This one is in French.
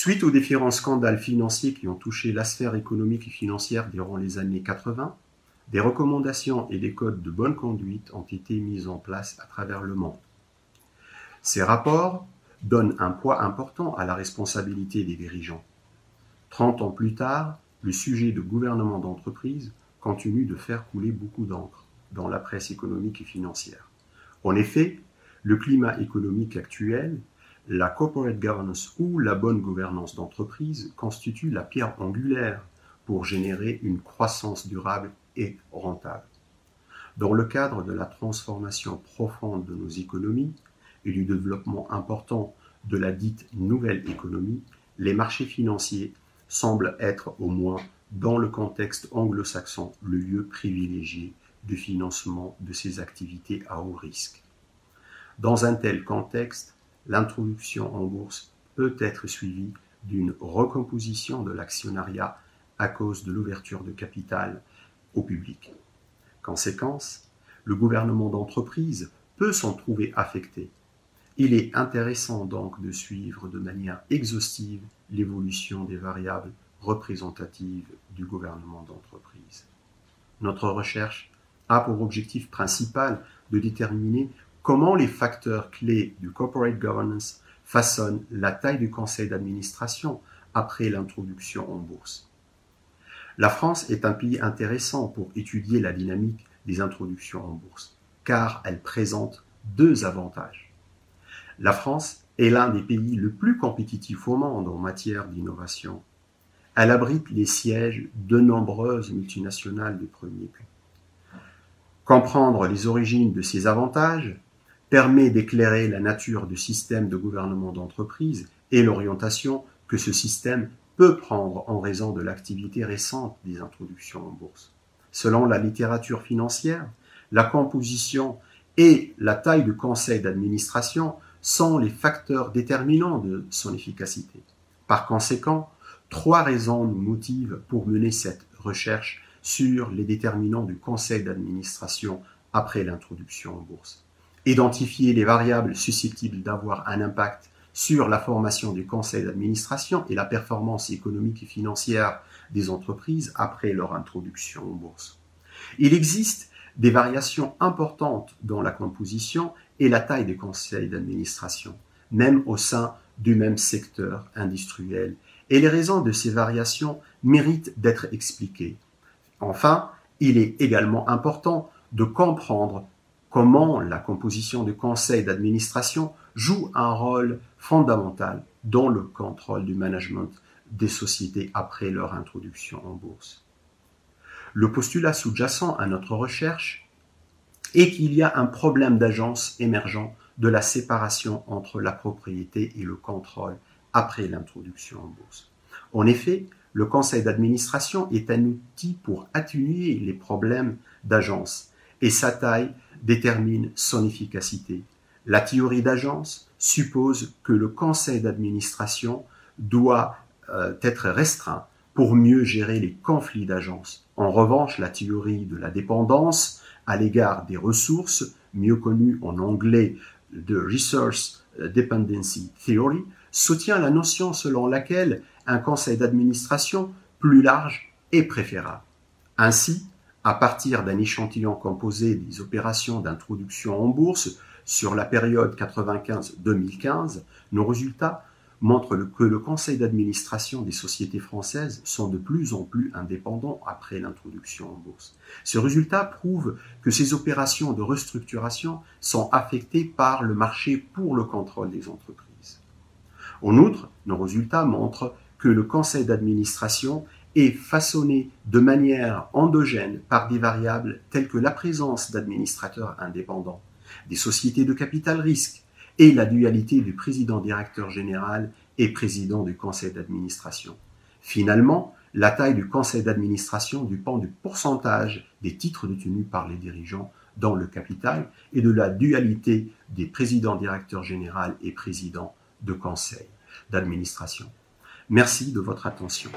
Suite aux différents scandales financiers qui ont touché la sphère économique et financière durant les années 80, des recommandations et des codes de bonne conduite ont été mis en place à travers le monde. Ces rapports donnent un poids important à la responsabilité des dirigeants. Trente ans plus tard, le sujet de gouvernement d'entreprise continue de faire couler beaucoup d'encre dans la presse économique et financière. En effet, le climat économique actuel, la corporate governance ou la bonne gouvernance d'entreprise constituent la pierre angulaire pour générer une croissance durable et rentable. Dans le cadre de la transformation profonde de nos économies et du développement important de la dite nouvelle économie, les marchés financiers semblent être au moins dans le contexte anglo-saxon le lieu privilégié du financement de ces activités à haut risque. Dans un tel contexte, l'introduction en bourse peut être suivie d'une recomposition de l'actionnariat à cause de l'ouverture de capital au public. Conséquence, le gouvernement d'entreprise peut s'en trouver affecté. Il est intéressant donc de suivre de manière exhaustive l'évolution des variables représentatives du gouvernement d'entreprise. Notre recherche a pour objectif principal de déterminer comment les facteurs clés du corporate governance façonnent la taille du conseil d'administration après l'introduction en bourse. La France est un pays intéressant pour étudier la dynamique des introductions en bourse, car elle présente deux avantages. La France est l'un des pays le plus compétitifs au monde en matière d'innovation. Elle abrite les sièges de nombreuses multinationales de premier plan. Comprendre les origines de ces avantages permet d'éclairer la nature du système de gouvernement d'entreprise et l'orientation que ce système peut prendre en raison de l'activité récente des introductions en bourse. Selon la littérature financière, la composition et la taille du conseil d'administration sont les facteurs déterminants de son efficacité. Par conséquent, trois raisons nous motivent pour mener cette recherche sur les déterminants du conseil d'administration après l'introduction en bourse. Identifier les variables susceptibles d'avoir un impact sur la formation du conseil d'administration et la performance économique et financière des entreprises après leur introduction en bourse. Il existe des variations importantes dans la composition et la taille des conseils d'administration, même au sein du même secteur industriel, et les raisons de ces variations méritent d'être expliquées Enfin, il est également important de comprendre comment la composition du conseil d'administration joue un rôle fondamental dans le contrôle du management des sociétés après leur introduction en bourse. Le postulat sous-jacent à notre recherche est qu'il y a un problème d'agence émergent de la séparation entre la propriété et le contrôle après l'introduction en bourse. En effet, le conseil d'administration est un outil pour atténuer les problèmes d'agence et sa taille détermine son efficacité. La théorie d'agence suppose que le conseil d'administration doit euh, être restreint pour mieux gérer les conflits d'agence. En revanche, la théorie de la dépendance à l'égard des ressources, mieux connue en anglais de Resource Dependency Theory, soutient la notion selon laquelle un conseil d'administration plus large est préférable. Ainsi, à partir d'un échantillon composé des opérations d'introduction en bourse sur la période 95-2015, nos résultats montrent que le conseil d'administration des sociétés françaises sont de plus en plus indépendants après l'introduction en bourse. Ce résultat prouve que ces opérations de restructuration sont affectées par le marché pour le contrôle des entreprises. En outre, nos résultats montrent que le conseil d'administration est façonné de manière endogène par des variables telles que la présence d'administrateurs indépendants, des sociétés de capital risque et la dualité du président-directeur général et président du conseil d'administration. Finalement, la taille du conseil d'administration dépend du pourcentage des titres détenus par les dirigeants dans le capital et de la dualité des présidents-directeurs général et présidents de conseil d'administration. Merci de votre attention.